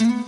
Mm-hmm.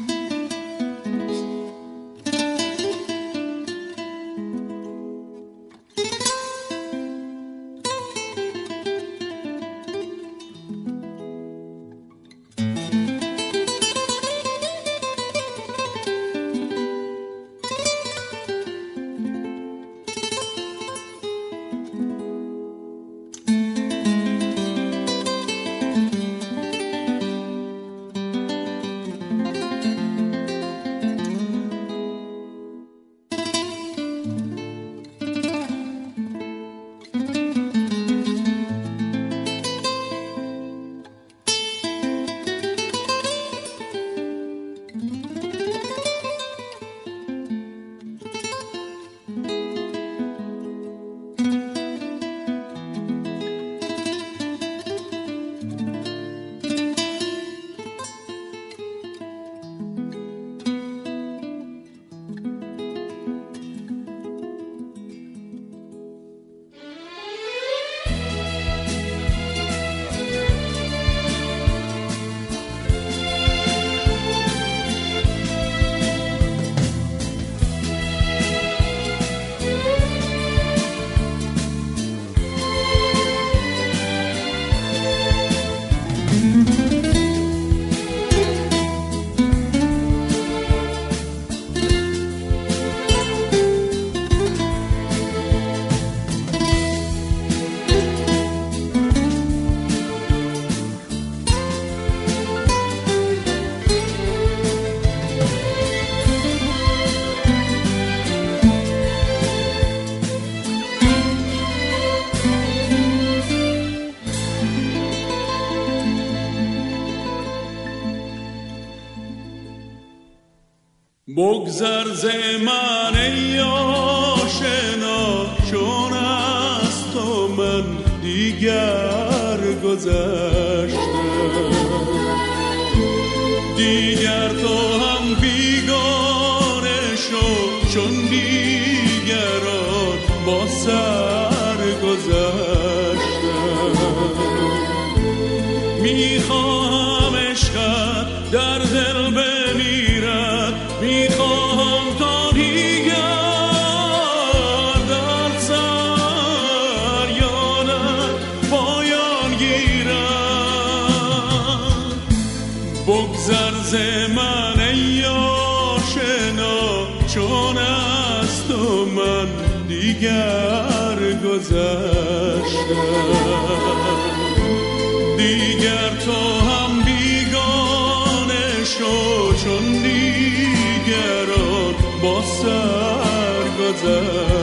Zane. سر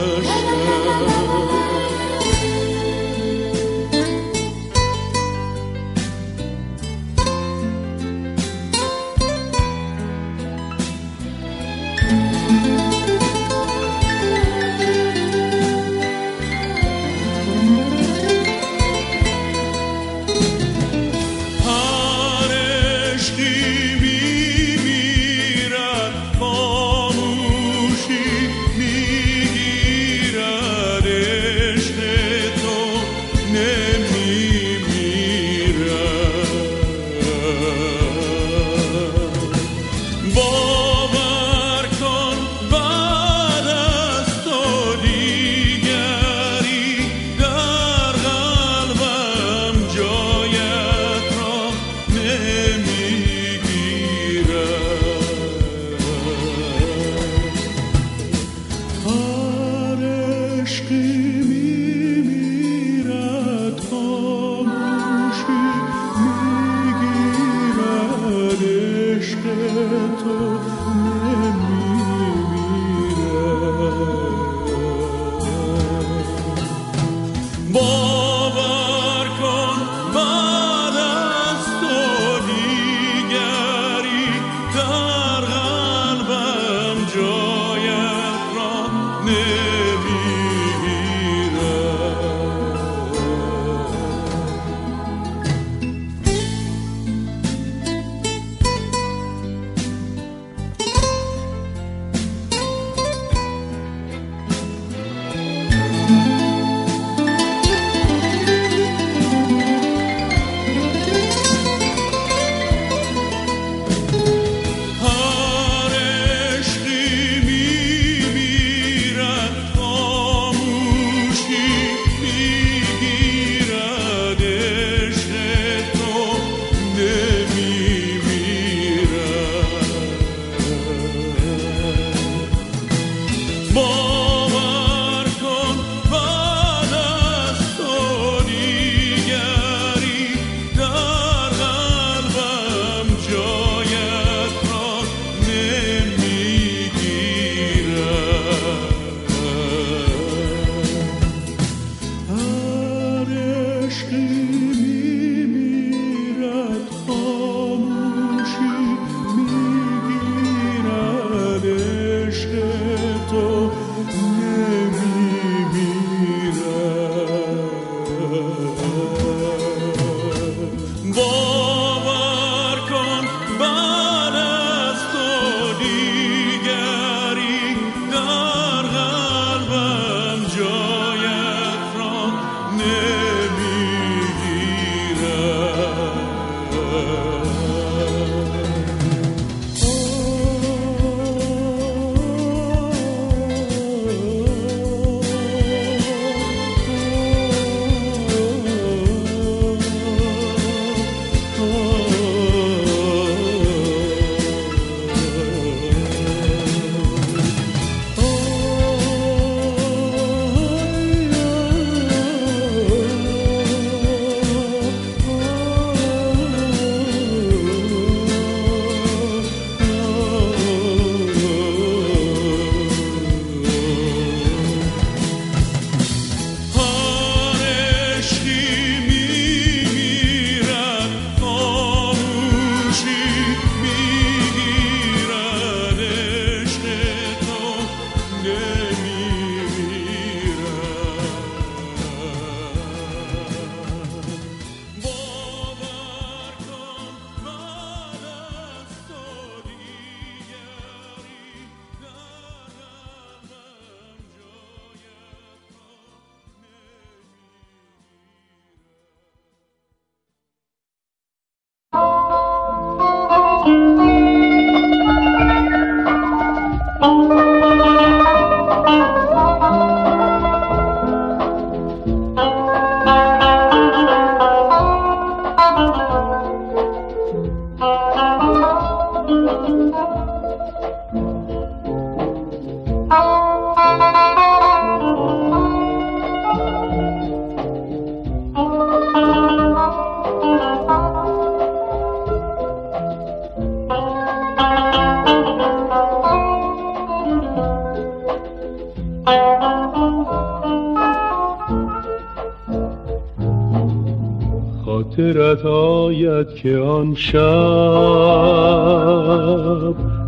آید که آن شب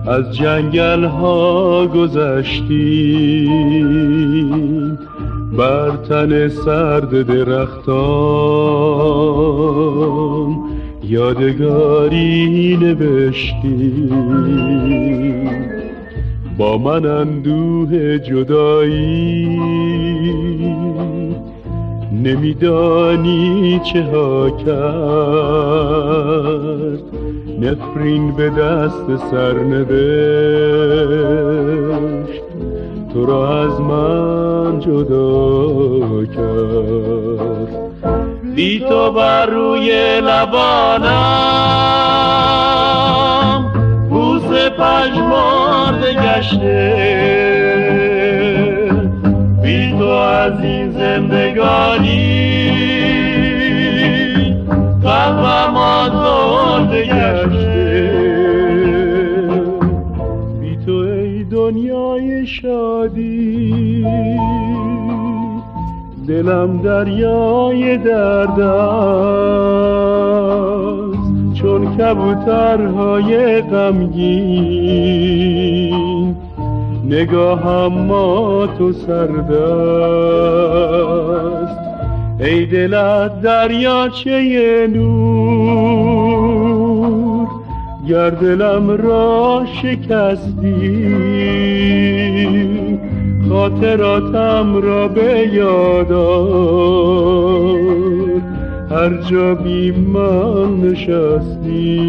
از جنگل ها گذشتیم. بر تن سرد درختان یادگاری نوشتیم با من اندوه جدایی نمیدانی چه ها کرد. نفرین به دست سرنوشت. تو را از من جدا کرد. بی تو بر روی لبانم. بوس پژمرده گشته. از این زندگانی. قلبم آزرده گشته بی تو ای دنیای شادی. دلم دریای درد چون کبوترهای غمگین. نگاهم ما تو سردست ای دلت دریاچه نور گر دلم را شکستی خاطراتم را به هر جا بی من نشستی.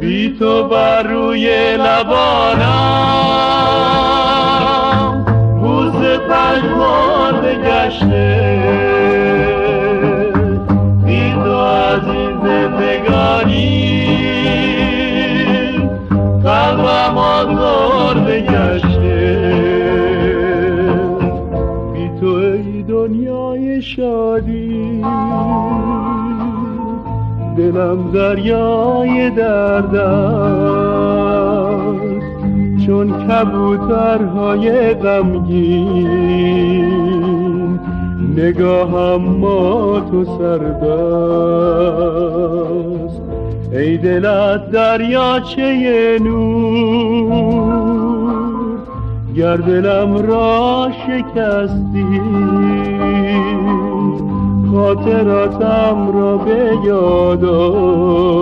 بی تو بر روی لبانم دلم دریای درد چون کبوترهای غمگین نگاهم ما تو سردست ای دلت دریاچه نور؟ گر دلم را شکستی خاطراتم را به یادار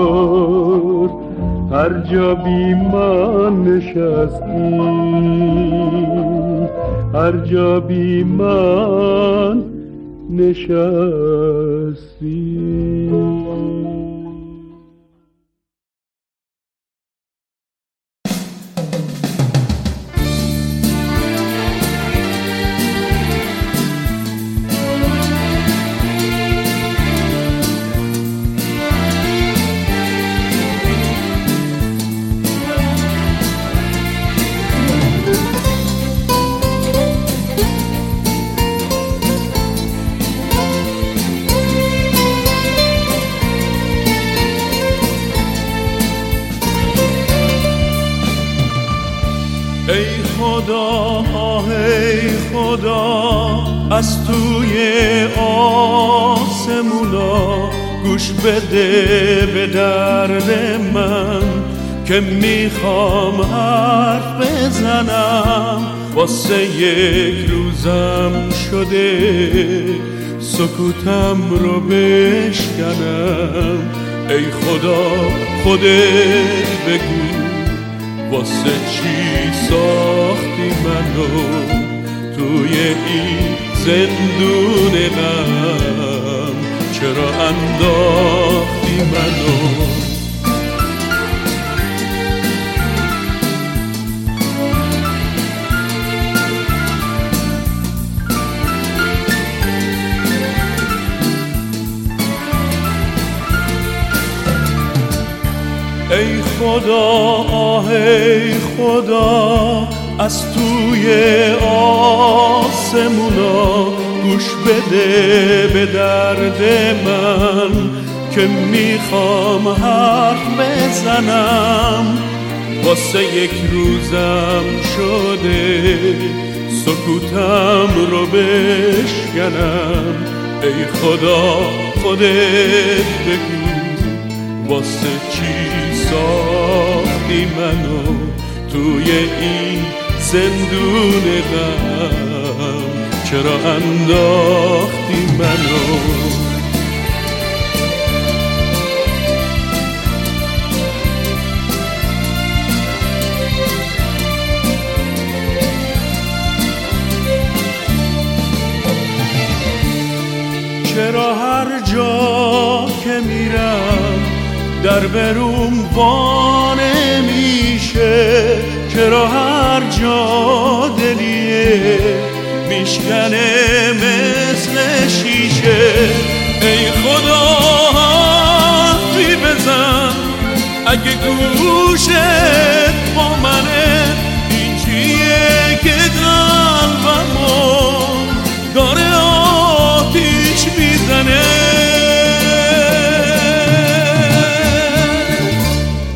هر جا بی من نشستی هر جا بی من نشستی. آسمونا گوش بده به درد من که می‌خوام حرف بزنم. واسه یک روزم شده سکوتم رو بشکنم. ای خدا خودت بگو واسه چی ساختی منو توی این زندون غم چرا انداختی منو؟ ای خدا آه ای خدا از توی آسمونا گوش بده به درد من که می‌خوام حرف بزنم. واسه یک روزم شده سکوتم رو بشکنم. ای خدا خودت بگو واسه چی ساختی منو توی این زندون غم چرا انداختی منو؟ چرا هر جا که میرم در بروم وانه میشه؟ چرا هر جا دلیه میشکنه مثل شیشه. ای خدا حرفی بزن. اگه گوشت با منه این چیه که قلبمو داره آتیش می‌زنه؟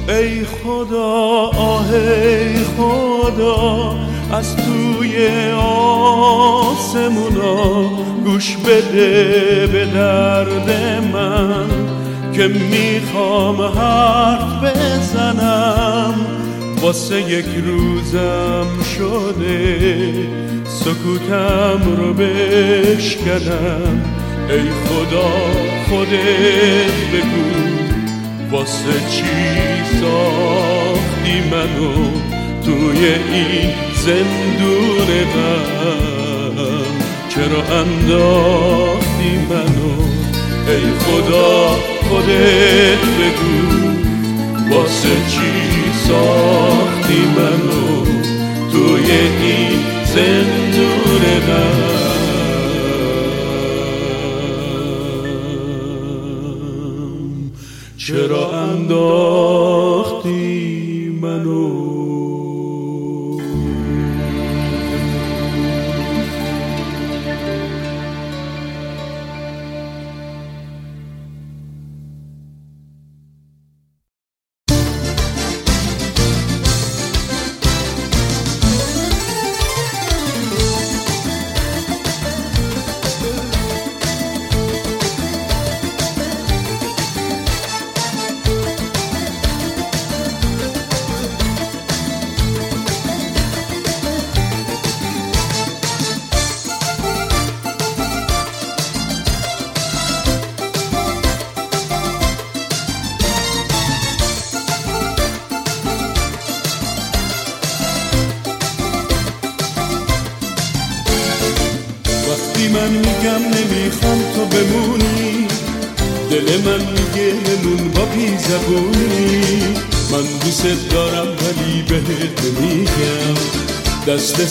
ای خدا آه ای خدا گوش بده به درد من که می‌خوام حرف بزنم. واسه یک روزم شده سکوتم رو بشکنم. ای خدا خودت بگو واسه چی ساختی منو توی این زندون غم چرا انداختی منو. ای خدا خودت بگو واسه چی ساختی منو؟ توی این زندون غم چرا انداختی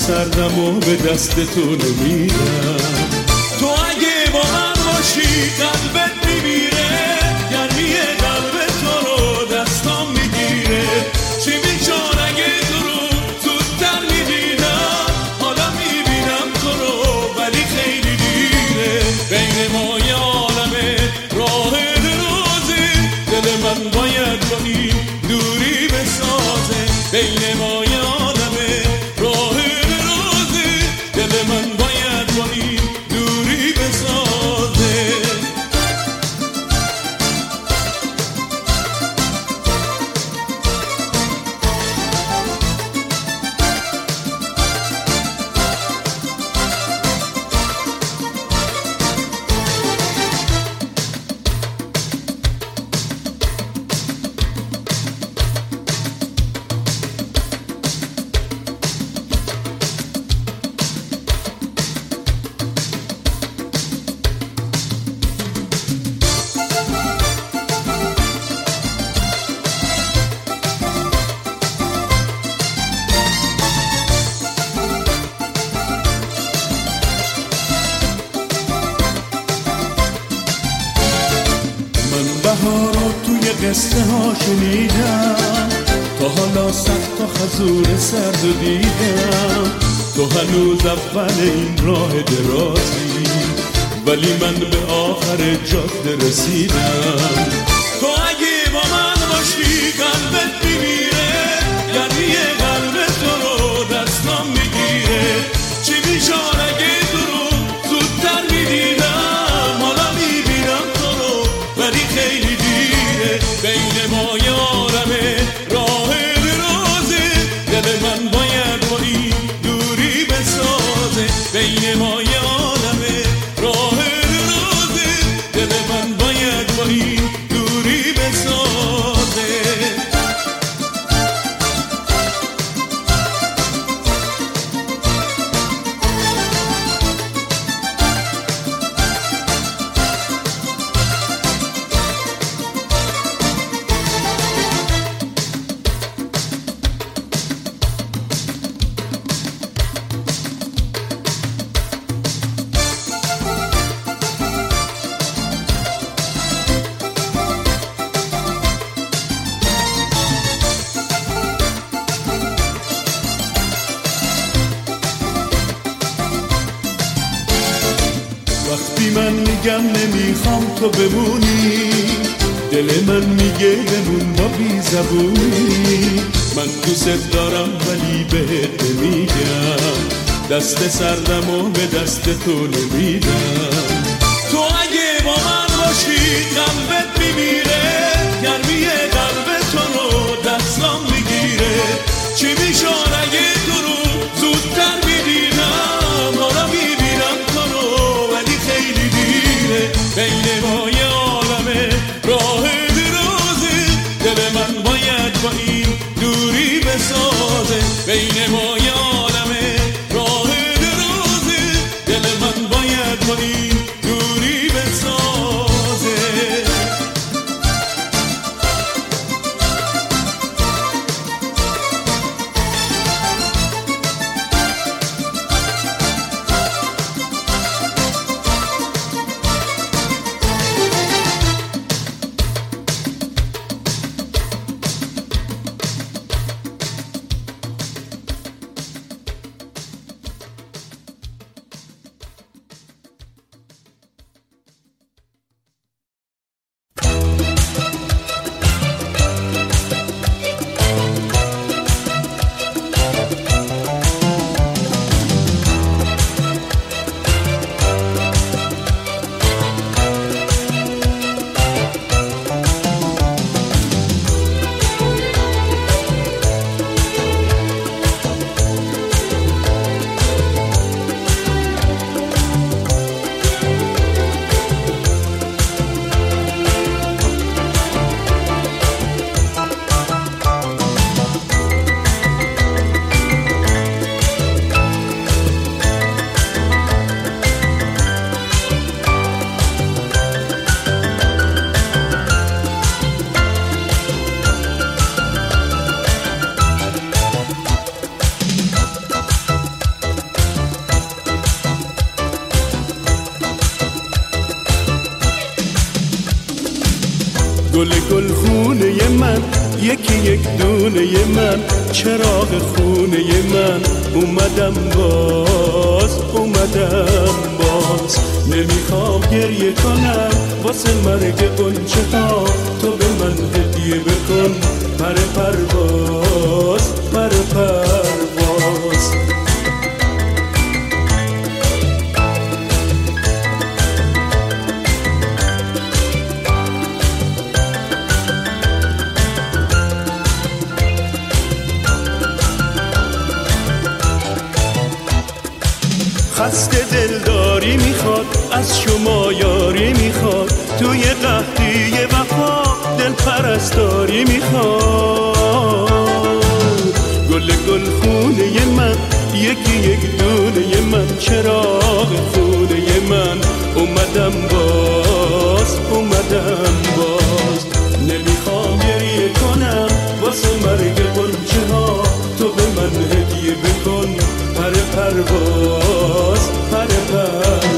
سردم و به دست تو نمیدم. دست سردم و به دست تو نمیدم گل گل خونه من یکی یک دونه من چراغ خونه من. اومدم باز اومدم باز. نمی‌خوام گریه کنم واسه مرگ قنچه ها. تو به من هدیه بکن. پر پرواز پر پرواز. از شما یاری می‌خواد. توی قهدی وفا دل پرستاری می‌خواد. گل گل خونه من یکی یک دونه من چراغ خونه من. اومدم باز اومدم باز. نمی‌خوام گریه کنم واسه مرگ قنچه ها تو به من هدیه بکن پر پرواز پر پرواز.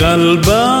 غلبان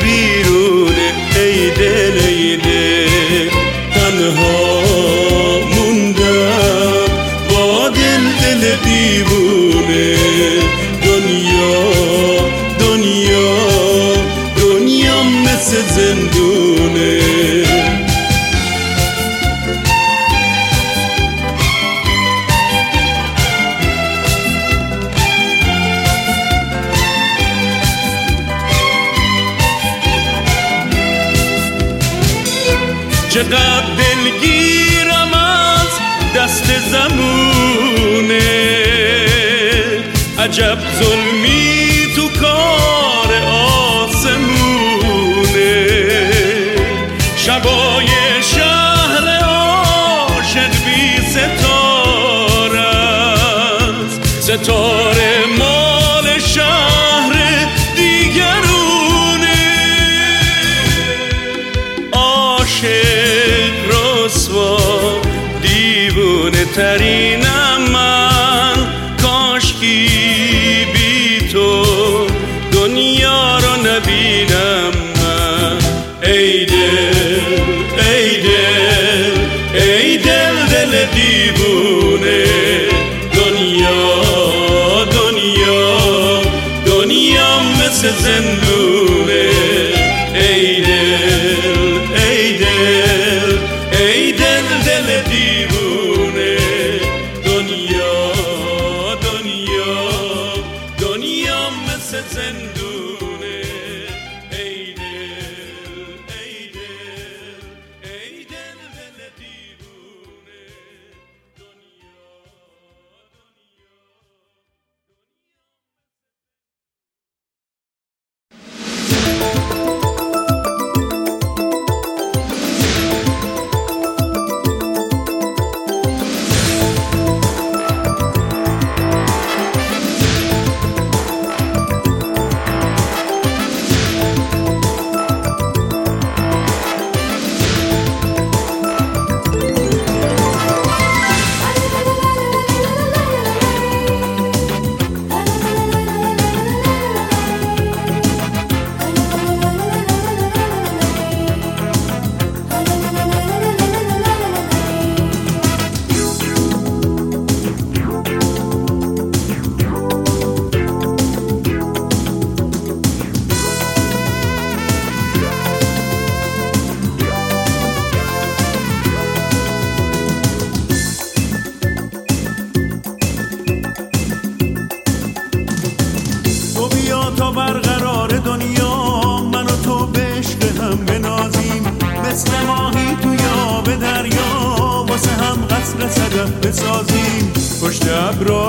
بیرونه ای دل ای دل. تنها چقدر دلگیرم از دست زمونه. عجب ظلم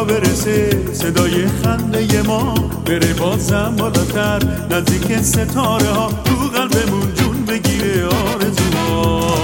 برسه. صدای خنده ما بره بازم بالاتر نزدیک ستاره ها تو قلبمون جون بگیره. آرزوها.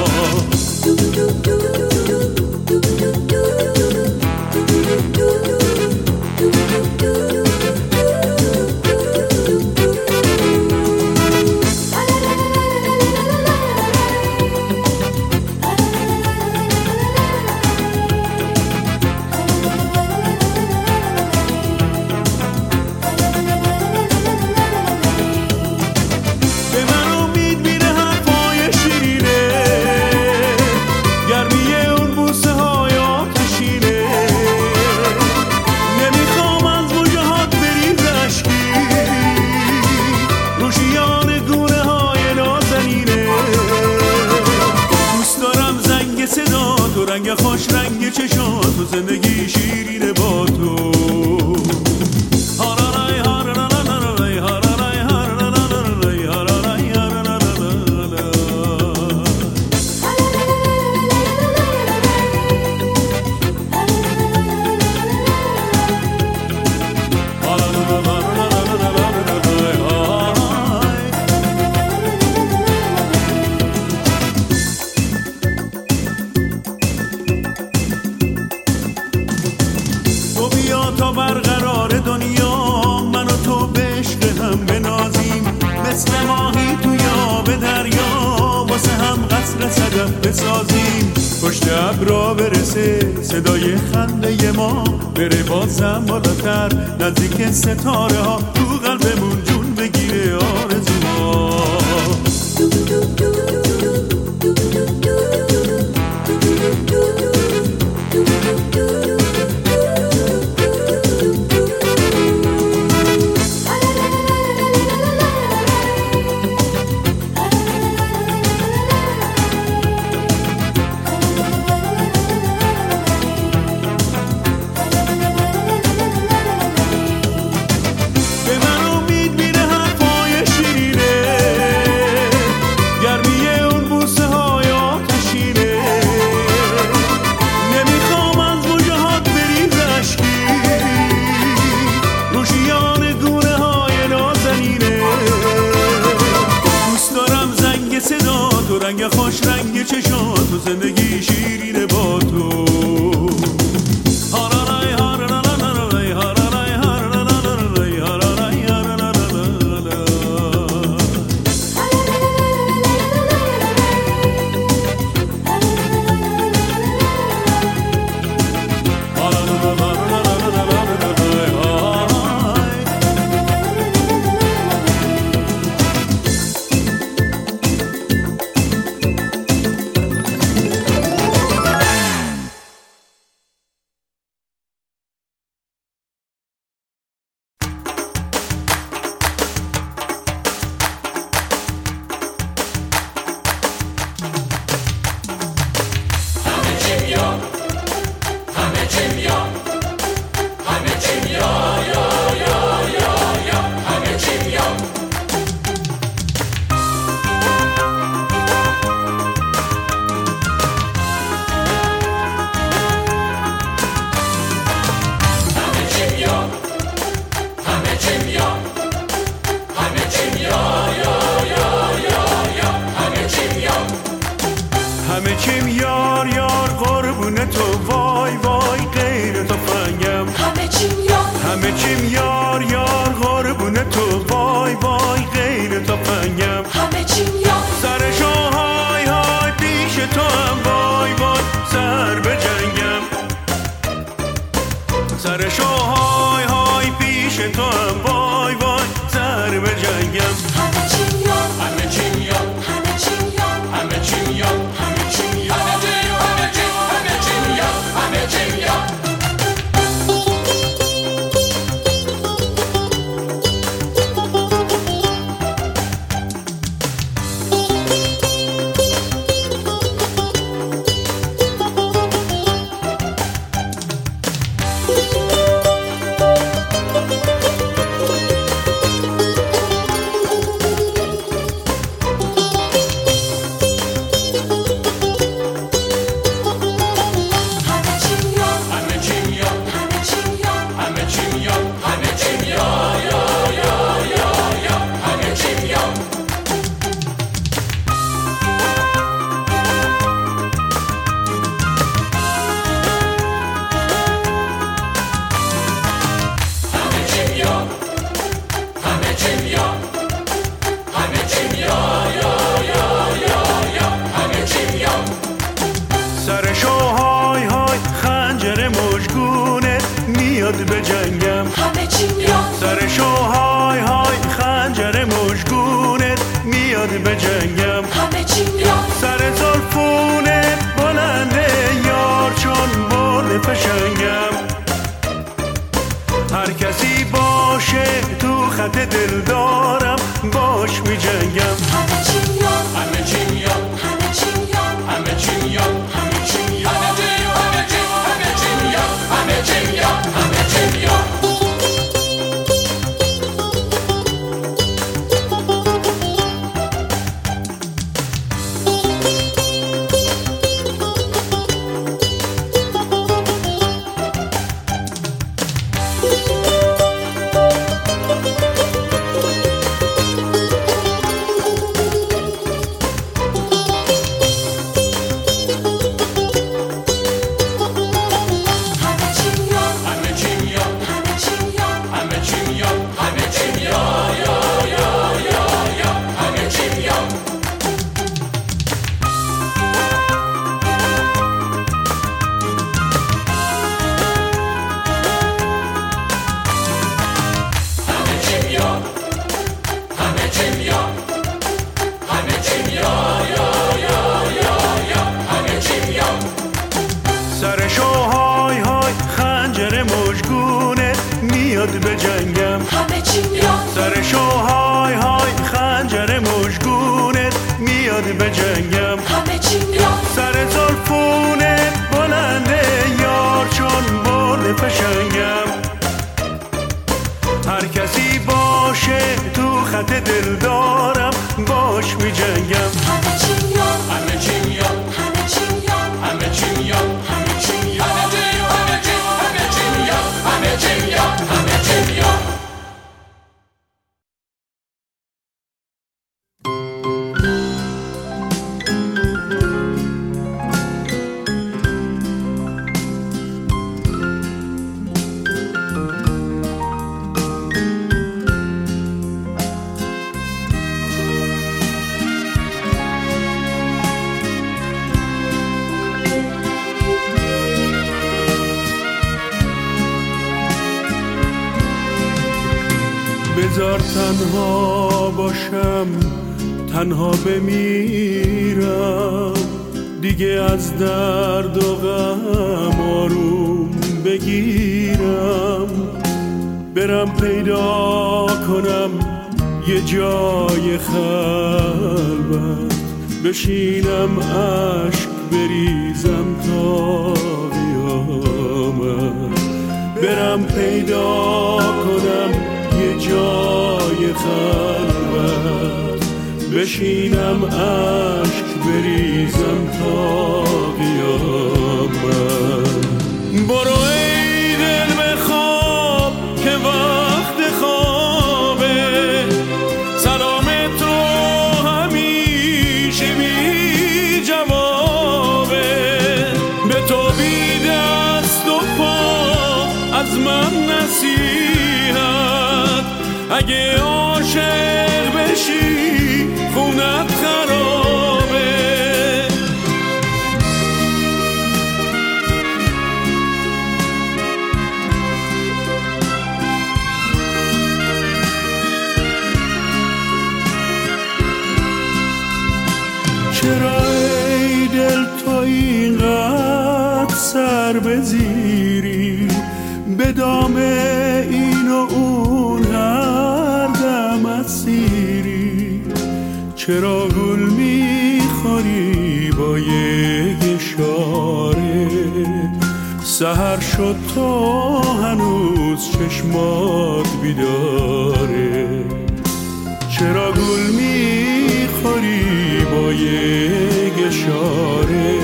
بسازیم. پشت ابرا برسه. صدای خنده ما بره بازم بالاتر. نزدیک ستاره ها تو قلبمون بذار تنها باشم تنها بمیرم دیگه از درد و غم آروم بگیرم. برم پیدا کنم یه جای خلوت بشینم اشک بریزم تا قیامت برم پیدا کنم جای خلوت. بشینم اشک بریزم تا قیامت برو اگه عاشق بشی خونت خرابه. چرا ای دل تو اینقدر سر بزیری؟ به دام چرا گل می‌خوری با یک اشاره؟ سهر شد تو هنوز چشمات بیداره. چرا گل می‌خوری با یک اشاره؟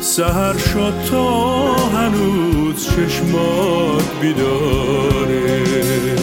سهر شد تا هنوز چشمات بیداره.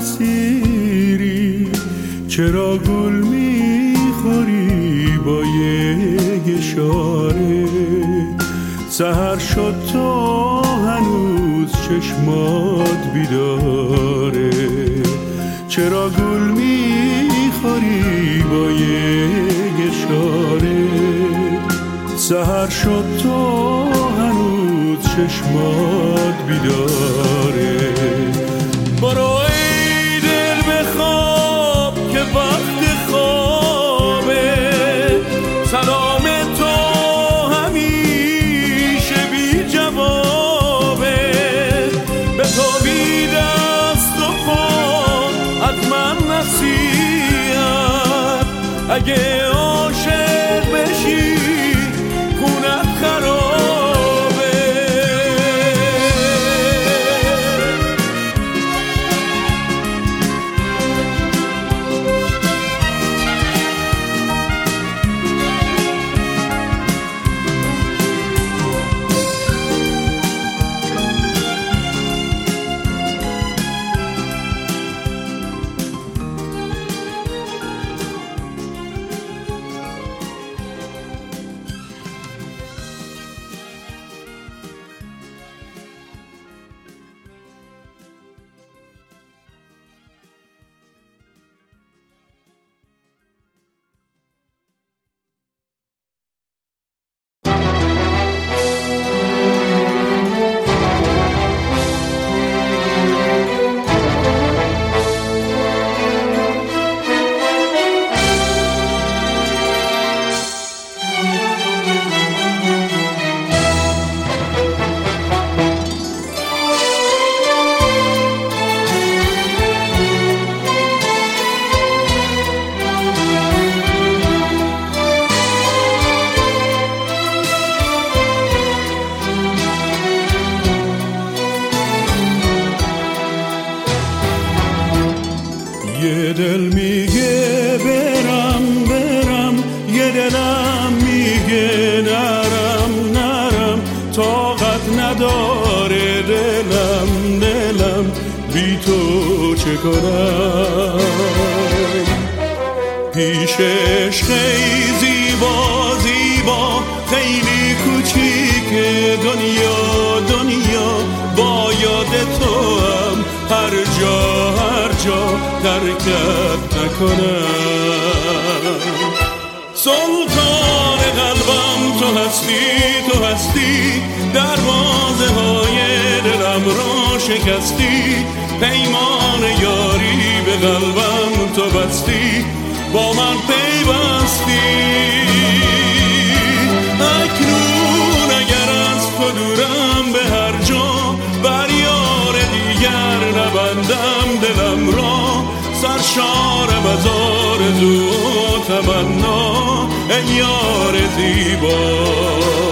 اسیری چرا گل می‌خوری با یک اشاره؟ سهر شد تو هنوز چشمات بیداره. چرا گل می‌خوری با یک اشاره؟ سهر شد تو هنوز چشمات بیداره. Saludos. شارم از آرزو تمنا ای یار زیبا.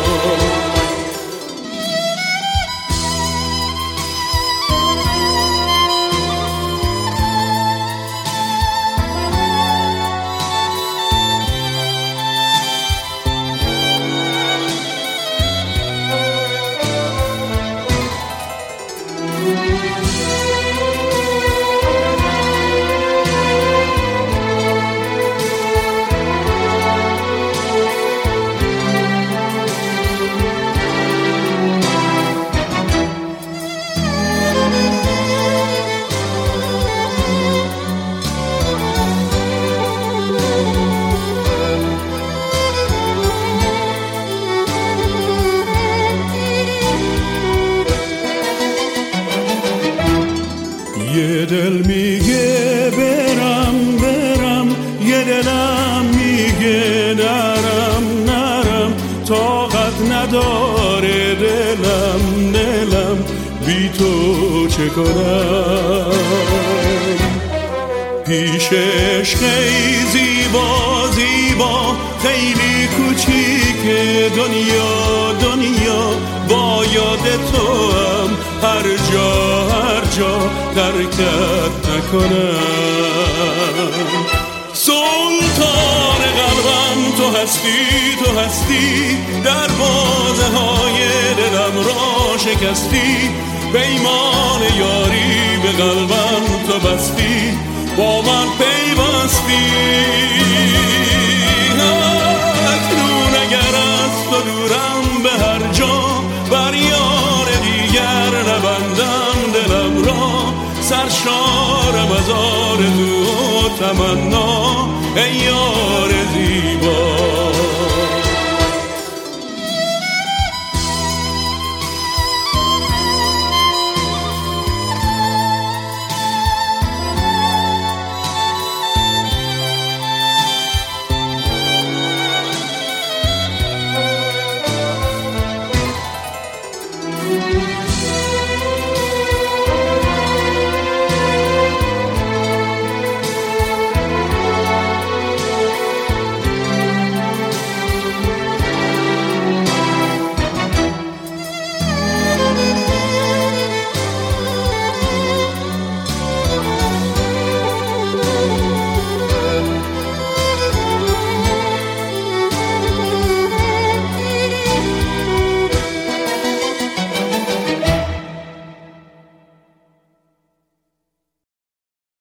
کنم سلطان قلبم تو هستی تو هستی. در بازه های دلم را شکستی. پیمان یاری به قلبم تو بستی. با من پیوستی. سرشارم از آرزو و تمنا ای یار زیبا.